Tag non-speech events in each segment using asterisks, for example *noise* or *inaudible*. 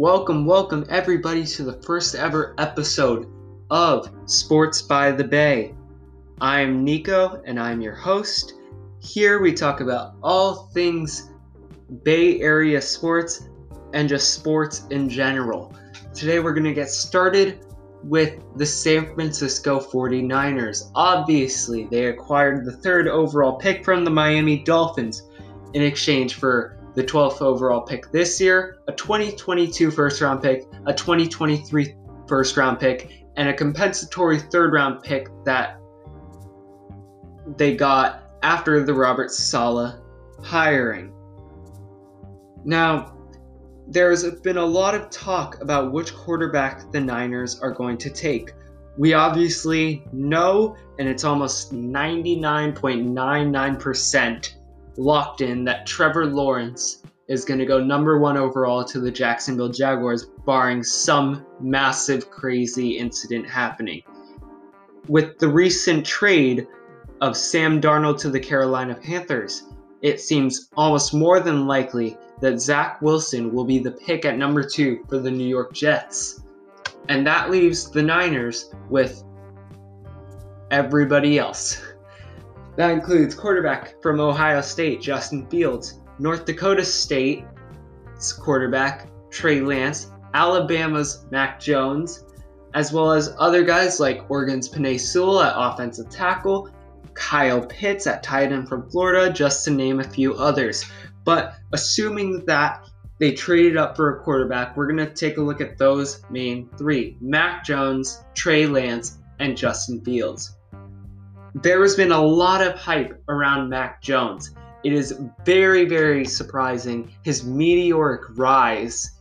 Welcome, welcome everybody to the first ever episode of Sports by the Bay. I'm Nico and I'm your host. Here we talk about all things Bay Area sports and just sports in general. Today we're going to get started with the San Francisco 49ers. Obviously, they acquired the third overall pick from the Miami Dolphins in exchange for the 12th overall pick this year, a 2022 first round pick, a 2023 first round pick, and a compensatory third round pick that they got after the Robert Saleh hiring. Now, there's been a lot of talk about which quarterback the Niners are going to take. We obviously know, and it's almost 99.99% locked in, that Trevor Lawrence is going to go number one overall to the Jacksonville Jaguars, barring some massive, crazy incident happening. With the recent trade of Sam Darnold to the Carolina Panthers, it seems almost more than likely that Zach Wilson will be the pick at number two for the New York Jets. And that leaves the Niners with everybody else. That includes quarterback from Ohio State, Justin Fields, North Dakota State's quarterback, Trey Lance, Alabama's Mac Jones, as well as other guys like Oregon's Penei Sewell at offensive tackle, Kyle Pitts at tight end from Florida, just to name a few others. But assuming that they traded up for a quarterback, we're going to take a look at those main three Mac Jones, Trey Lance, and Justin Fields. There has been a lot of hype around Mac Jones. It is very, very surprising his meteoric rise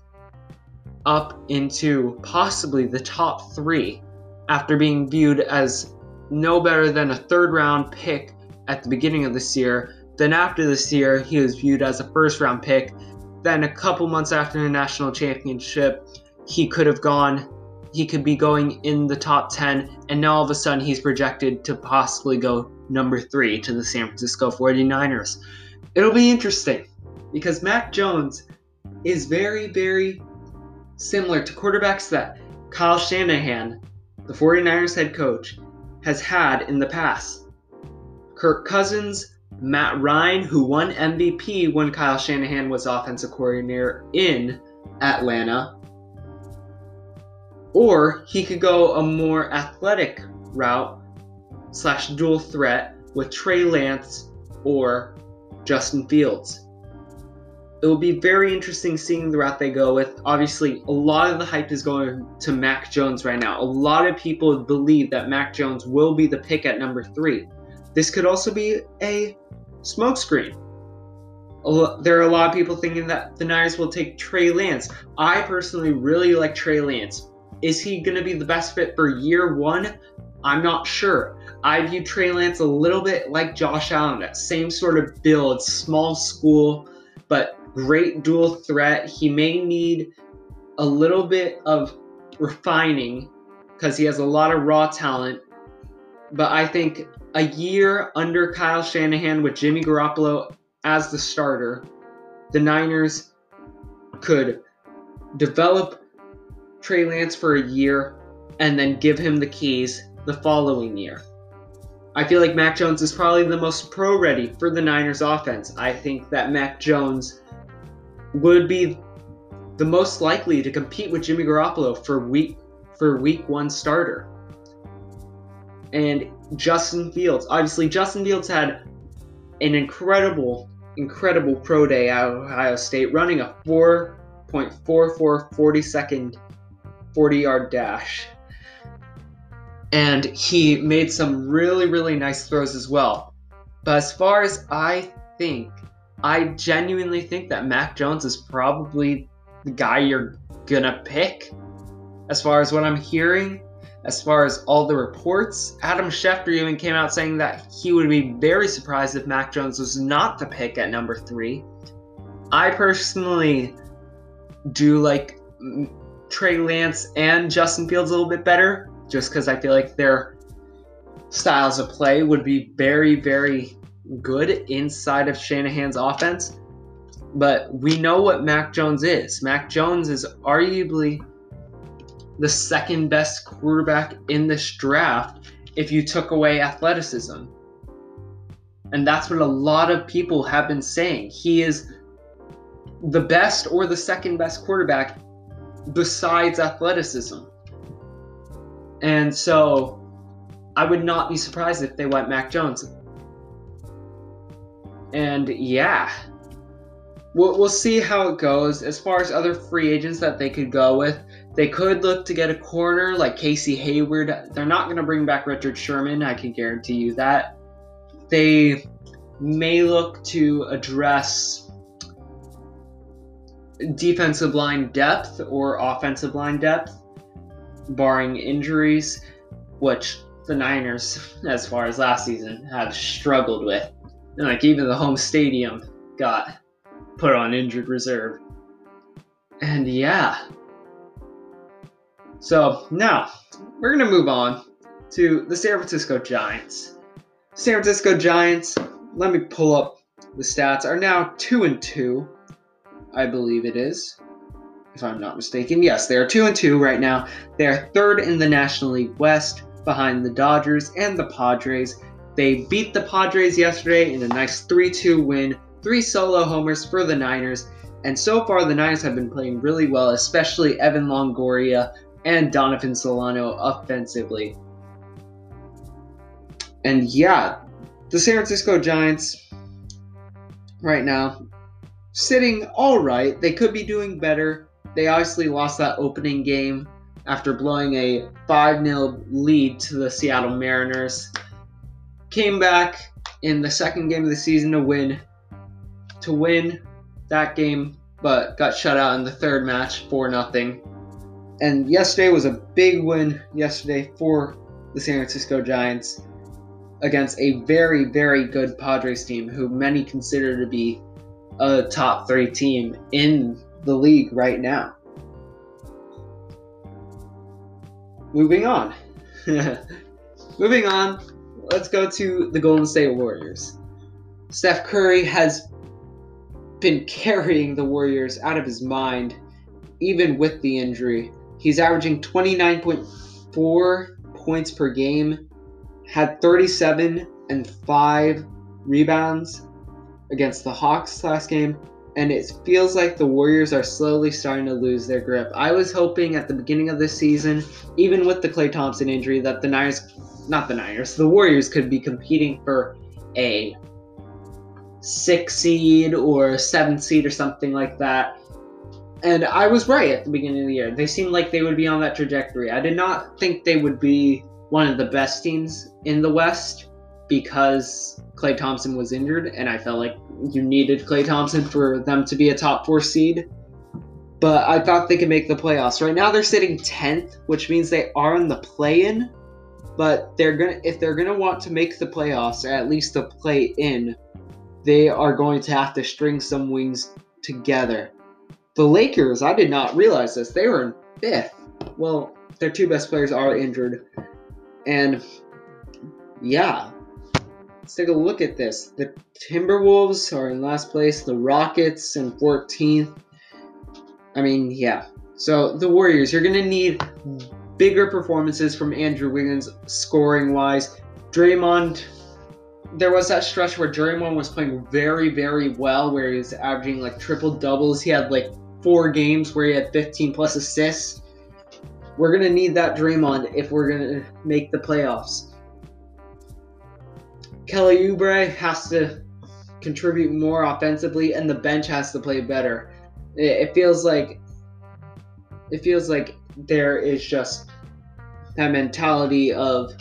up into possibly the top three after being viewed as no better than a third round pick at the beginning of this year then after this year, he was viewed as a first round pick. Then a couple months after the national championship, he could have gone, he could be going in the top 10, and now all of a sudden he's projected to possibly go number three to the San Francisco 49ers. It'll be interesting because Mac Jones is very, very similar to quarterbacks that Kyle Shanahan, the 49ers head coach, has had in the past. Kirk Cousins, Matt Ryan, who won MVP when Kyle Shanahan was offensive coordinator in Atlanta. Or he could go a more athletic route slash dual threat with Trey Lance or Justin Fields. It will be very interesting seeing the route they go with. Obviously, a lot of the hype is going to Mac Jones right now. A lot of people believe that Mac Jones will be the pick at number three. This could also be a smokescreen. There are a lot of people thinking that the Niners will take Trey Lance. I personally really like Trey Lance. Is he going to be the best fit for year one? I'm not sure. I view Trey Lance a little bit like Josh Allen, that same sort of build, small school, but great dual threat. He may need a little bit of refining because he has a lot of raw talent, but I think a year under Kyle Shanahan with Jimmy Garoppolo as the starter, the Niners could develop Trey Lance for a year and then give him the keys the following year. I feel like Mac Jones is probably the most pro ready for the Niners offense. I think that Mac Jones would be the most likely to compete with Jimmy Garoppolo for week for week 1 starter. And Justin Fields. Obviously, Justin Fields had an incredible, incredible pro day at Ohio State, running a 4.44 40 second 40 yard dash. And he made some really, really nice throws as well. But as far as I think, I genuinely think that Mac Jones is probably the guy you're gonna pick. As far as what I'm hearing, as far as all the reports. Adam Schefter even came out saying that he would be very surprised if Mac Jones was not the pick at number three. I personally do like Trey Lance and Justin Fields a little bit better, just because I feel like their styles of play would be very, very good inside of Shanahan's offense. But we know what Mac Jones is. Mac Jones is arguably the second best quarterback in this draft if you took away athleticism. And that's what a lot of people have been saying. He is the best or the second best quarterback besides athleticism. And so I would not be surprised if they went Mac Jones. And yeah, we'll, we'll see how it goes. As far as other free agents that they could go with, they could look to get a corner like Casey Hayward. They're not going to bring back Richard Sherman, I can guarantee you that. They may look to address defensive line depth or offensive line depth, barring injuries, which the Niners, as far as last season, have struggled with. And like even the home stadium got put on injured reserve. And yeah. So now we're gonna move on to the San Francisco Giants. San Francisco Giants, let me pull up the stats, are now two and two. I believe it is. If I'm not mistaken. Yes, they are two and two right now. They are third in the National League West behind the Dodgers and the Padres. They beat the Padres yesterday in a nice 3 2 win, three solo homers for the Niners. And so far, the Niners have been playing really well, especially Evan Longoria and Donovan Solano offensively. And yeah, the San Francisco Giants right now sitting all right. They could be doing better. They obviously lost that opening game after blowing a 5 0 lead to the Seattle Mariners. Came back in the second game of the season to win to win that game, but got shut out in the third match for nothing. And yesterday was a big win yesterday for the San Francisco Giants against a very, very good Padres team who many consider to be a top three team in the league right now. moving on. *laughs* moving on, let's go to the Golden State Warriors. Steph Curry has been carrying the Warriors out of his mind, even with the injury. He's averaging 29.4 points per game, had 37 and 5 rebounds against the Hawks last game, and it feels like the Warriors are slowly starting to lose their grip. I was hoping at the beginning of this season, even with the Klay Thompson injury, that the Niners, not the Niners, the Warriors could be competing for a six seed or seven seed or something like that. And I was right at the beginning of the year. They seemed like they would be on that trajectory. I did not think they would be one of the best teams in the West because Klay Thompson was injured, and I felt like you needed Klay Thompson for them to be a top four seed. But I thought they could make the playoffs. Right now they're sitting tenth, which means they are in the play-in. But they're gonna if they're gonna want to make the playoffs, or at least the play-in, they are going to have to string some wings together. The Lakers, I did not realize this. They were in fifth. Well, their two best players are injured. And yeah, Let's take a look at this. The Timberwolves are in last place, the Rockets in 14th. I mean, yeah. So the Warriors, you're going to need bigger performances from Andrew Wiggins scoring wise. Draymond, there was that stretch where Draymond was playing very, very well, where he was averaging like triple doubles. He had like four games where he had 15 plus assists. We're going to need that Draymond if we're going to make the playoffs. Kelly Oubre has to contribute more offensively, and the bench has to play better. It, it feels like it feels like there is just that mentality of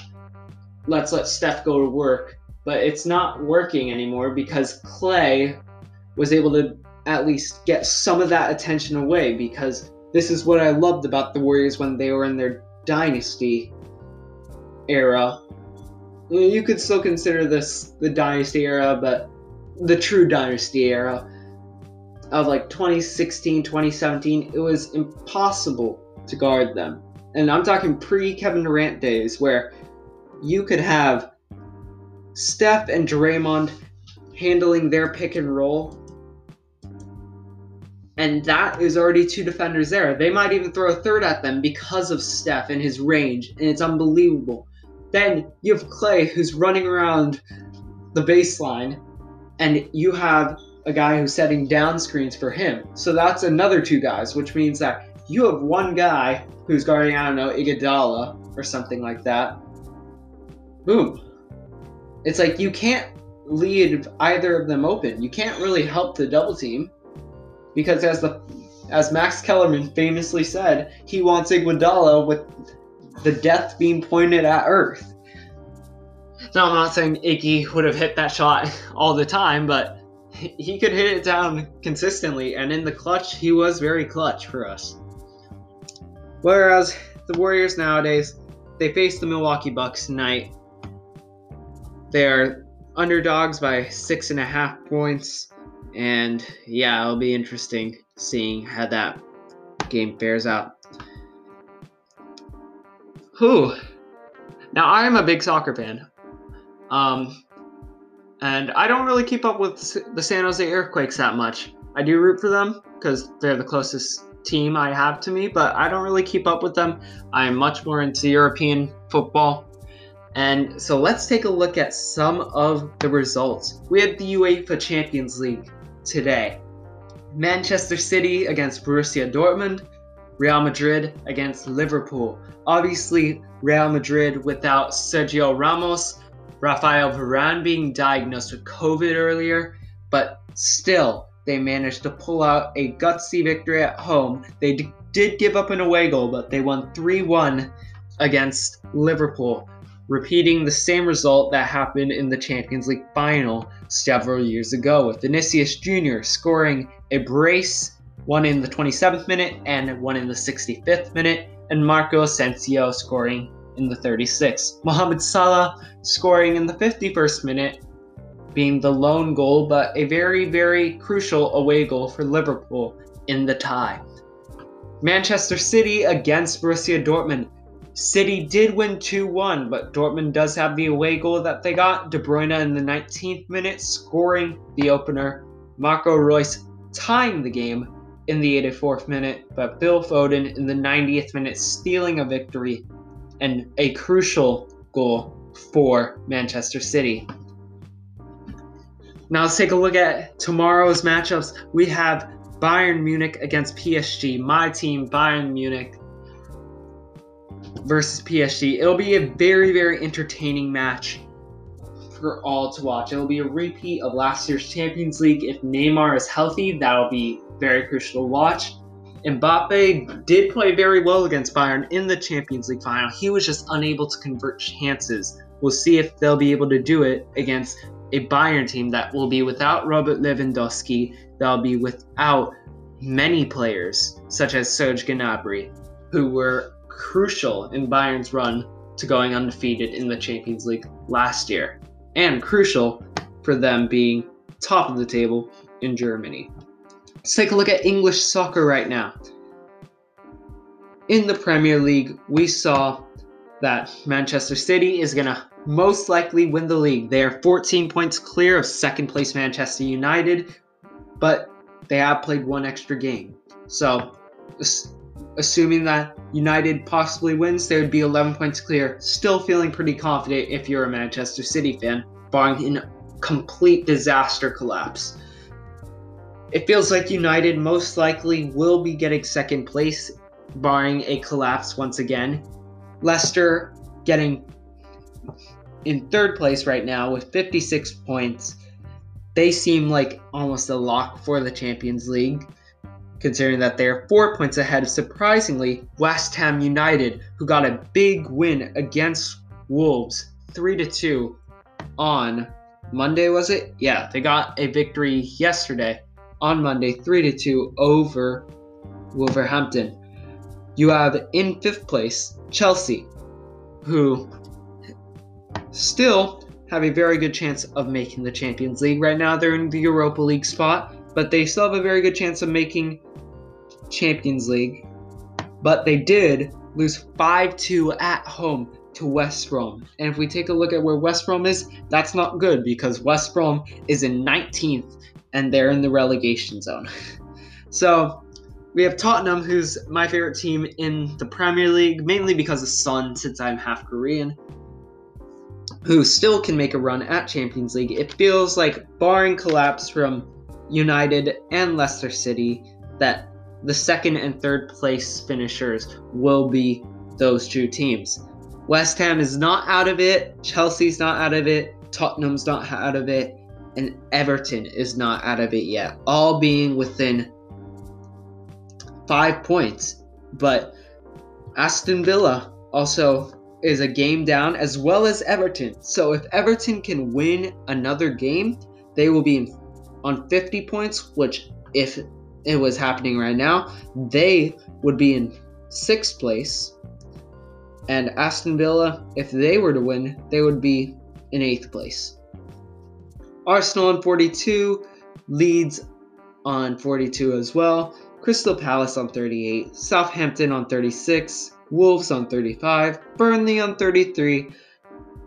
let's let Steph go to work, but it's not working anymore because Klay was able to at least get some of that attention away because this is what I loved about the Warriors when they were in their dynasty era you could still consider this the dynasty era, but the true dynasty era of like 2016, 2017, it was impossible to guard them. And I'm talking pre Kevin Durant days where you could have Steph and Draymond handling their pick and roll And that is already two defenders there. They might even throw a third at them because of Steph and his range, and it's unbelievable. Then you have Klay who's running around the baseline, and you have a guy who's setting down screens for him. So that's another two guys, which means that you have one guy who's guarding, I don't know, Iguodala or something like that. Boom. It's like you can't leave either of them open. You can't really help the double team because as the as Max Kellerman famously said, he wants Iguodala with the death being pointed at Earth. Now I'm not saying Iggy would have hit that shot *laughs* all the time, but he could hit it down consistently, and in the clutch, he was very clutch for us. Whereas the Warriors nowadays, they face the Milwaukee Bucks tonight. They are underdogs by six and a half points, and yeah, it'll be interesting seeing how that game fares out. Whew. Now I am a big soccer fan. Um, and I don't really keep up with the San Jose Earthquakes that much. I do root for them because they're the closest team I have to me, but I don't really keep up with them. I'm much more into European football. And so let's take a look at some of the results. We had the UEFA Champions League today. Manchester City against Borussia Dortmund, Real Madrid against Liverpool. Obviously, Real Madrid without Sergio Ramos, Rafael Varane being diagnosed with COVID earlier, but still, they managed to pull out a gutsy victory at home. They d- did give up an away goal, but they won 3 1 against Liverpool, repeating the same result that happened in the Champions League final several years ago, with Vinicius Jr. scoring a brace, one in the 27th minute and one in the 65th minute, and Marco Asensio scoring in the 36th. Mohamed Salah scoring in the 51st minute, being the lone goal, but a very, very crucial away goal for Liverpool in the tie. Manchester City against Borussia Dortmund. City did win 2 1, but Dortmund does have the away goal that they got. De Bruyne in the 19th minute scoring the opener. Marco Reus tying the game in the 84th minute, but Phil Foden in the 90th minute stealing a victory and a crucial goal for Manchester City. Now let's take a look at tomorrow's matchups. We have Bayern Munich against PSG. My team, Bayern Munich versus PSG. It'll be a very, very entertaining match for all to watch. It'll be a repeat of last year's Champions League. If Neymar is healthy, that'll be very crucial to watch. Mbappe did play very well against Bayern in the Champions League final. He was just unable to convert chances. We'll see if they'll be able to do it against a Bayern team that will be without Robert Lewandowski, that'll be without many players, such as Serge Gnabry, who were crucial in Bayern's run to going undefeated in the Champions League last year, and crucial for them being top of the table in Germany. Let's take a look at English soccer right now. In the Premier League, we saw that Manchester City is going to most likely win the league. They are 14 points clear of second place Manchester United, but they have played one extra game. So, assuming that United possibly wins, they would be 11 points clear. Still feeling pretty confident if you're a Manchester City fan, barring a complete disaster collapse. It feels like United most likely will be getting second place, barring a collapse once again. Leicester getting in third place right now with 56 points. They seem like almost a lock for the Champions League, considering that they are four points ahead of surprisingly West Ham United, who got a big win against Wolves, three to two, on Monday. Was it? Yeah, they got a victory yesterday on Monday, 3 to 2 over Wolverhampton. You have in fifth place Chelsea, who still have a very good chance of making the Champions League. Right now, they're in the Europa League spot, but they still have a very good chance of making Champions League. But they did lose 5 2 at home to West Brom. And if we take a look at where West Brom is, that's not good because West Brom is in 19th and they're in the relegation zone. *laughs* So we have Tottenham, who's my favorite team in the Premier League, mainly because of Son, since I'm half Korean, who still can make a run at Champions League. It feels like, barring collapse from United and Leicester City, that the second and third place finishers will be those two teams. West Ham is not out of it, Chelsea's not out of it, Tottenham's not out of it, and Everton is not out of it yet, all being within five points. But Aston Villa also is a game down, as well as Everton. So if Everton can win another game, they will be on 50 points, which, if it was happening right now, they would be in sixth place. And Aston Villa, if they were to win, they would be in eighth place. Arsenal on 42, Leeds on 42 as well, Crystal Palace on 38, Southampton on 36, Wolves on 35, Burnley on 33,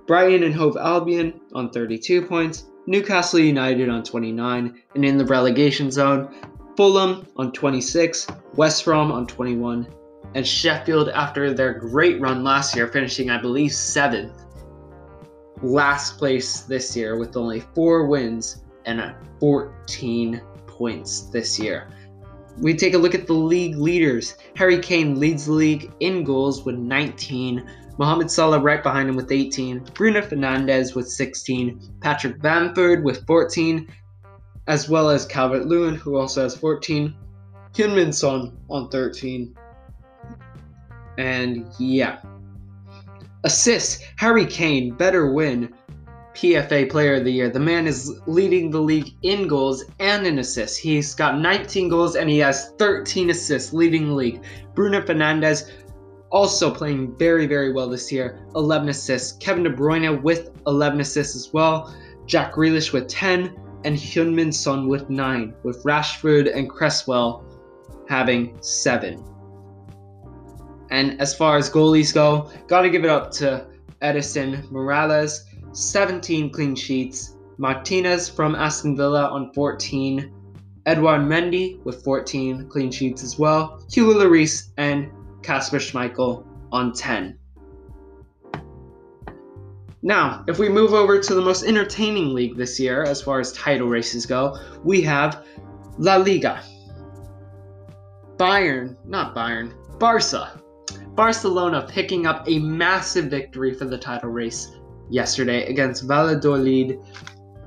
Brighton and Hove Albion on 32 points, Newcastle United on 29, and in the relegation zone, Fulham on 26, West Brom on 21, and Sheffield after their great run last year, finishing, I believe, seventh, last place this year with only four wins and 14 points this year. We take a look at the league leaders. Harry Kane leads the league in goals with 19. Mohamed Salah right behind him with 18. Bruno Fernandes with 16. Patrick Bamford with 14 as well as Calvert Lewin, who also has 14, Heung-min Son on 13. And yeah. Assists, Harry Kane better win PFA Player of the Year. The man is leading the league in goals and in assists. He's got 19 goals and he has 13 assists, leading the league. Bruno Fernandes also playing very, very well this year, 11 assists. Kevin De Bruyne with 11 assists as well. Jack Grealish with 10 and Heung-min Son with 9, with Rashford and Cresswell having 7. And as far as goalies go, gotta give it up to Ederson Moraes, 17 clean sheets, Martinez from Aston Villa on 14, Edouard Mendy with 14 clean sheets as well, Hugo Lloris and Kasper Schmeichel on 10. Now, if we move over to the most entertaining league this year, as far as title races go, we have La Liga. Bayern, not Bayern, Barca. Barcelona picking up a massive victory for the title race yesterday against Valladolid.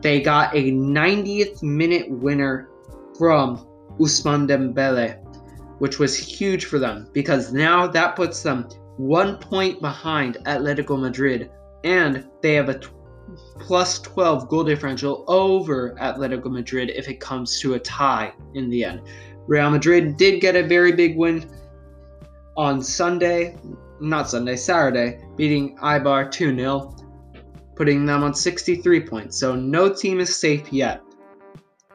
They got a 90th minute winner from Ousmane Dembele, which was huge for them because now that puts them one point behind Atletico Madrid and they have a t- plus 12 goal differential over Atletico Madrid if it comes to a tie in the end. Real Madrid did get a very big win on Sunday, not Sunday, Saturday, beating Eibar 2 0, putting them on 63 points. So no team is safe yet.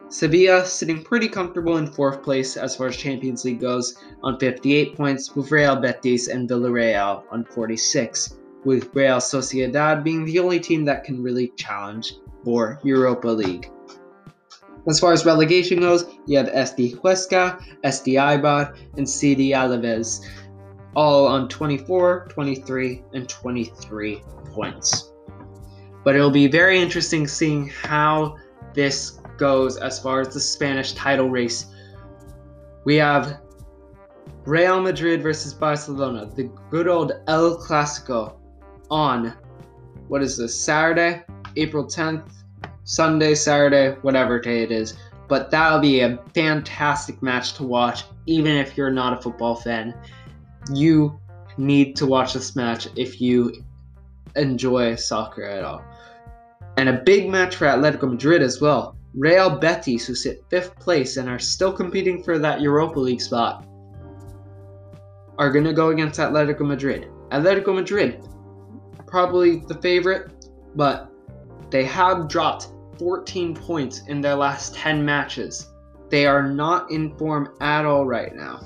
Sevilla sitting pretty comfortable in fourth place as far as Champions League goes on 58 points, with Real Betis and Villarreal on 46 with Real Sociedad being the only team that can really challenge for Europa League. As far as relegation goes, you have SD Huesca, SD Eibar, and CD Alaves, all on 24, 23, and 23 points. But it'll be very interesting seeing how this goes as far as the Spanish title race. We have Real Madrid versus Barcelona, the good old El Clasico, on what is this Saturday, April 10th, Sunday, Saturday, whatever day it is. But that'll be a fantastic match to watch, even if you're not a football fan. You need to watch this match if you enjoy soccer at all. And a big match for Atletico Madrid as well. Real Betis, who sit fifth place and are still competing for that Europa League spot, are going to go against Atletico Madrid. Atletico Madrid, probably the favorite, but they have dropped 14 points in their last 10 matches. They are not in form at all right now.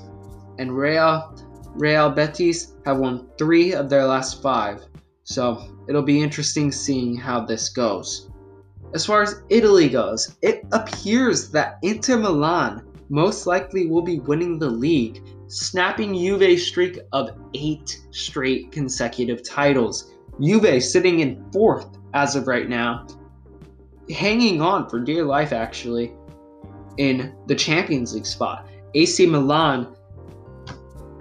And Real Real Betis have won 3 of their last 5. So, it'll be interesting seeing how this goes. As far as Italy goes, it appears that Inter Milan most likely will be winning the league, snapping Juve's streak of eight straight consecutive titles. Juve sitting in fourth as of right now, hanging on for dear life actually in the Champions League spot. AC Milan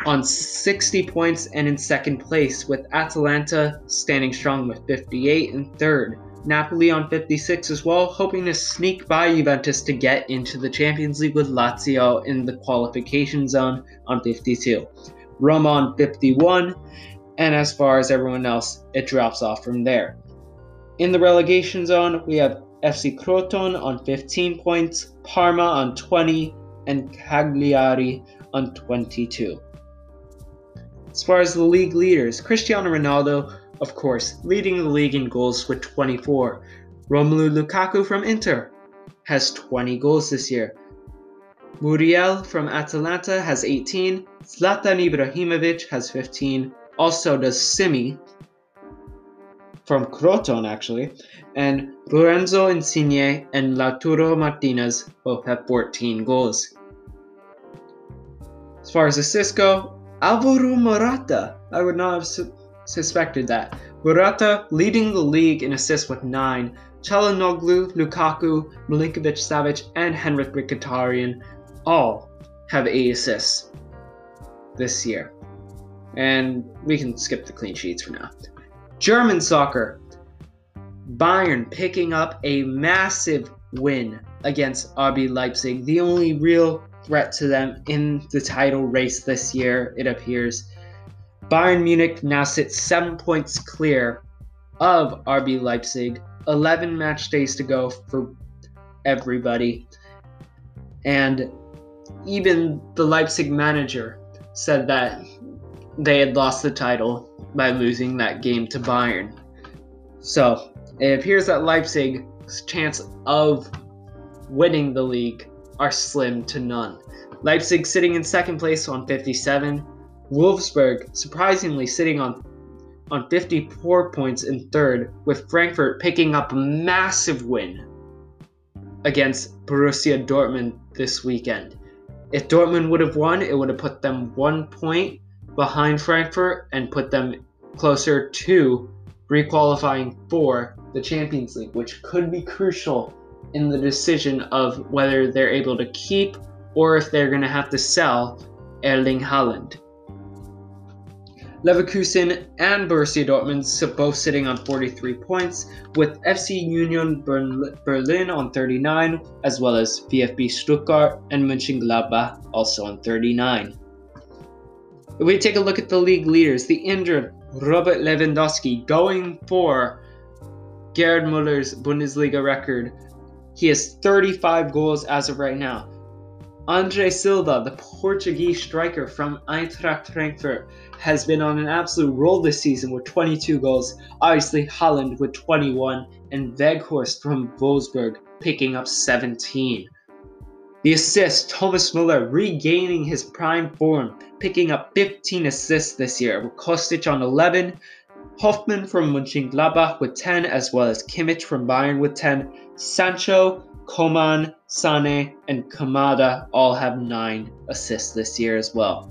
on 60 points and in second place, with Atalanta standing strong with 58 and third. Napoli on 56 as well, hoping to sneak by Juventus to get into the Champions League with Lazio in the qualification zone on 52. Roma on 51, and as far as everyone else, it drops off from there. In the relegation zone, we have FC Crotone on 15 points, Parma on 20, and Cagliari on 22. As far as the league leaders, Cristiano Ronaldo of course, leading the league in goals with 24. Romelu Lukaku from Inter has 20 goals this year. Muriel from Atalanta has 18. Zlatan Ibrahimovic has 15. Also does Simy from Crotone, actually. And Lorenzo Insigne and Lautaro Martinez both have 14 goals. As far as assists go, Alvaro Morata. I would not have su- suspected that. Morata leading the league in assists with 9. Calhanoglu, Lukaku, Milinkovic Savic, and Henrikh Mkhitaryan all have 8 assists this year. And we can skip the clean sheets for now. German soccer. Bayern picking up a massive win against RB Leipzig, the only real threat to them in the title race this year, it appears. Bayern Munich now sits seven points clear of RB Leipzig. 11 match days to go for everybody. And even the Leipzig manager said that they had lost the title by losing that game to Bayern. So it appears that Leipzig's chance of winning the league are slim to none. Leipzig sitting in second place on 57, Wolfsburg surprisingly sitting on on 54 points in third, with Frankfurt picking up a massive win against Borussia Dortmund this weekend. If Dortmund would have won, it would have put them one point behind Frankfurt and put them closer to requalifying for the Champions League, which could be crucial in the decision of whether they're able to keep or if they're going to have to sell Erling Haaland. Leverkusen and Borussia Dortmund both sitting on 43 points, with FC Union Berlin on 39, as well as VfB Stuttgart and Mönchengladbach also on 39. If we take a look at the league leaders, the injured Robert Lewandowski going for Gerd Muller's Bundesliga record. He has 35 goals as of right now. Andre Silva, the Portuguese striker from Eintracht Frankfurt, has been on an absolute roll this season with 22 goals. Obviously, Haaland with 21, and Weghorst from Wolfsburg picking up 17. The assist, Thomas Muller regaining his prime form, picking up 15 assists this year, with Kostic on 11, Hofmann from Mönchengladbach with 10, as well as Kimmich from Bayern with 10, Sancho, Coman, Sane, and Kamada all have 9 assists this year as well.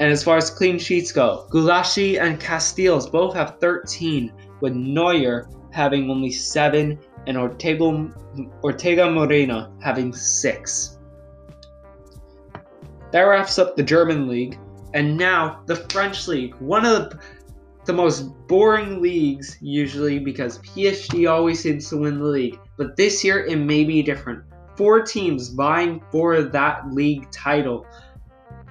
And as far as clean sheets go, Gulácsi and Casteels both have 13, with Neuer having only 7 and Ortega, Ortega Moreno having 6. That wraps up the German league, and now the French league, one of the, the most boring leagues usually because PSG always seems to win the league, but this year it may be different. Four teams vying for that league title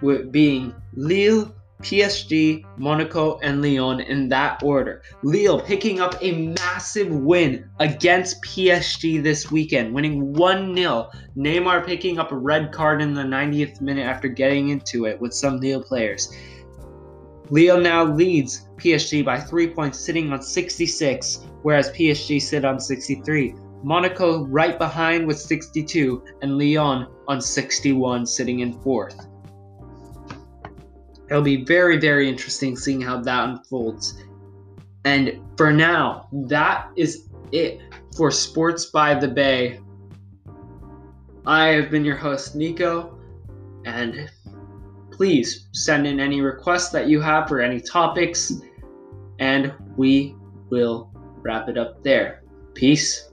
with being Lille, PSG, Monaco, and Lyon in that order. Lille picking up a massive win against PSG this weekend, winning 1 0. Neymar picking up a red card in the 90th minute after getting into it with some Lille players. Lille now leads PSG by 3 points, sitting on 66, whereas PSG sit on 63. Monaco right behind with 62, and Lyon on 61, sitting in fourth. It'll be very, very interesting seeing how that unfolds. And for now, that is it for Sports by the Bay I have been your host, Nico, and please send in any requests that you have for any topics, and we will wrap it up there. Peace.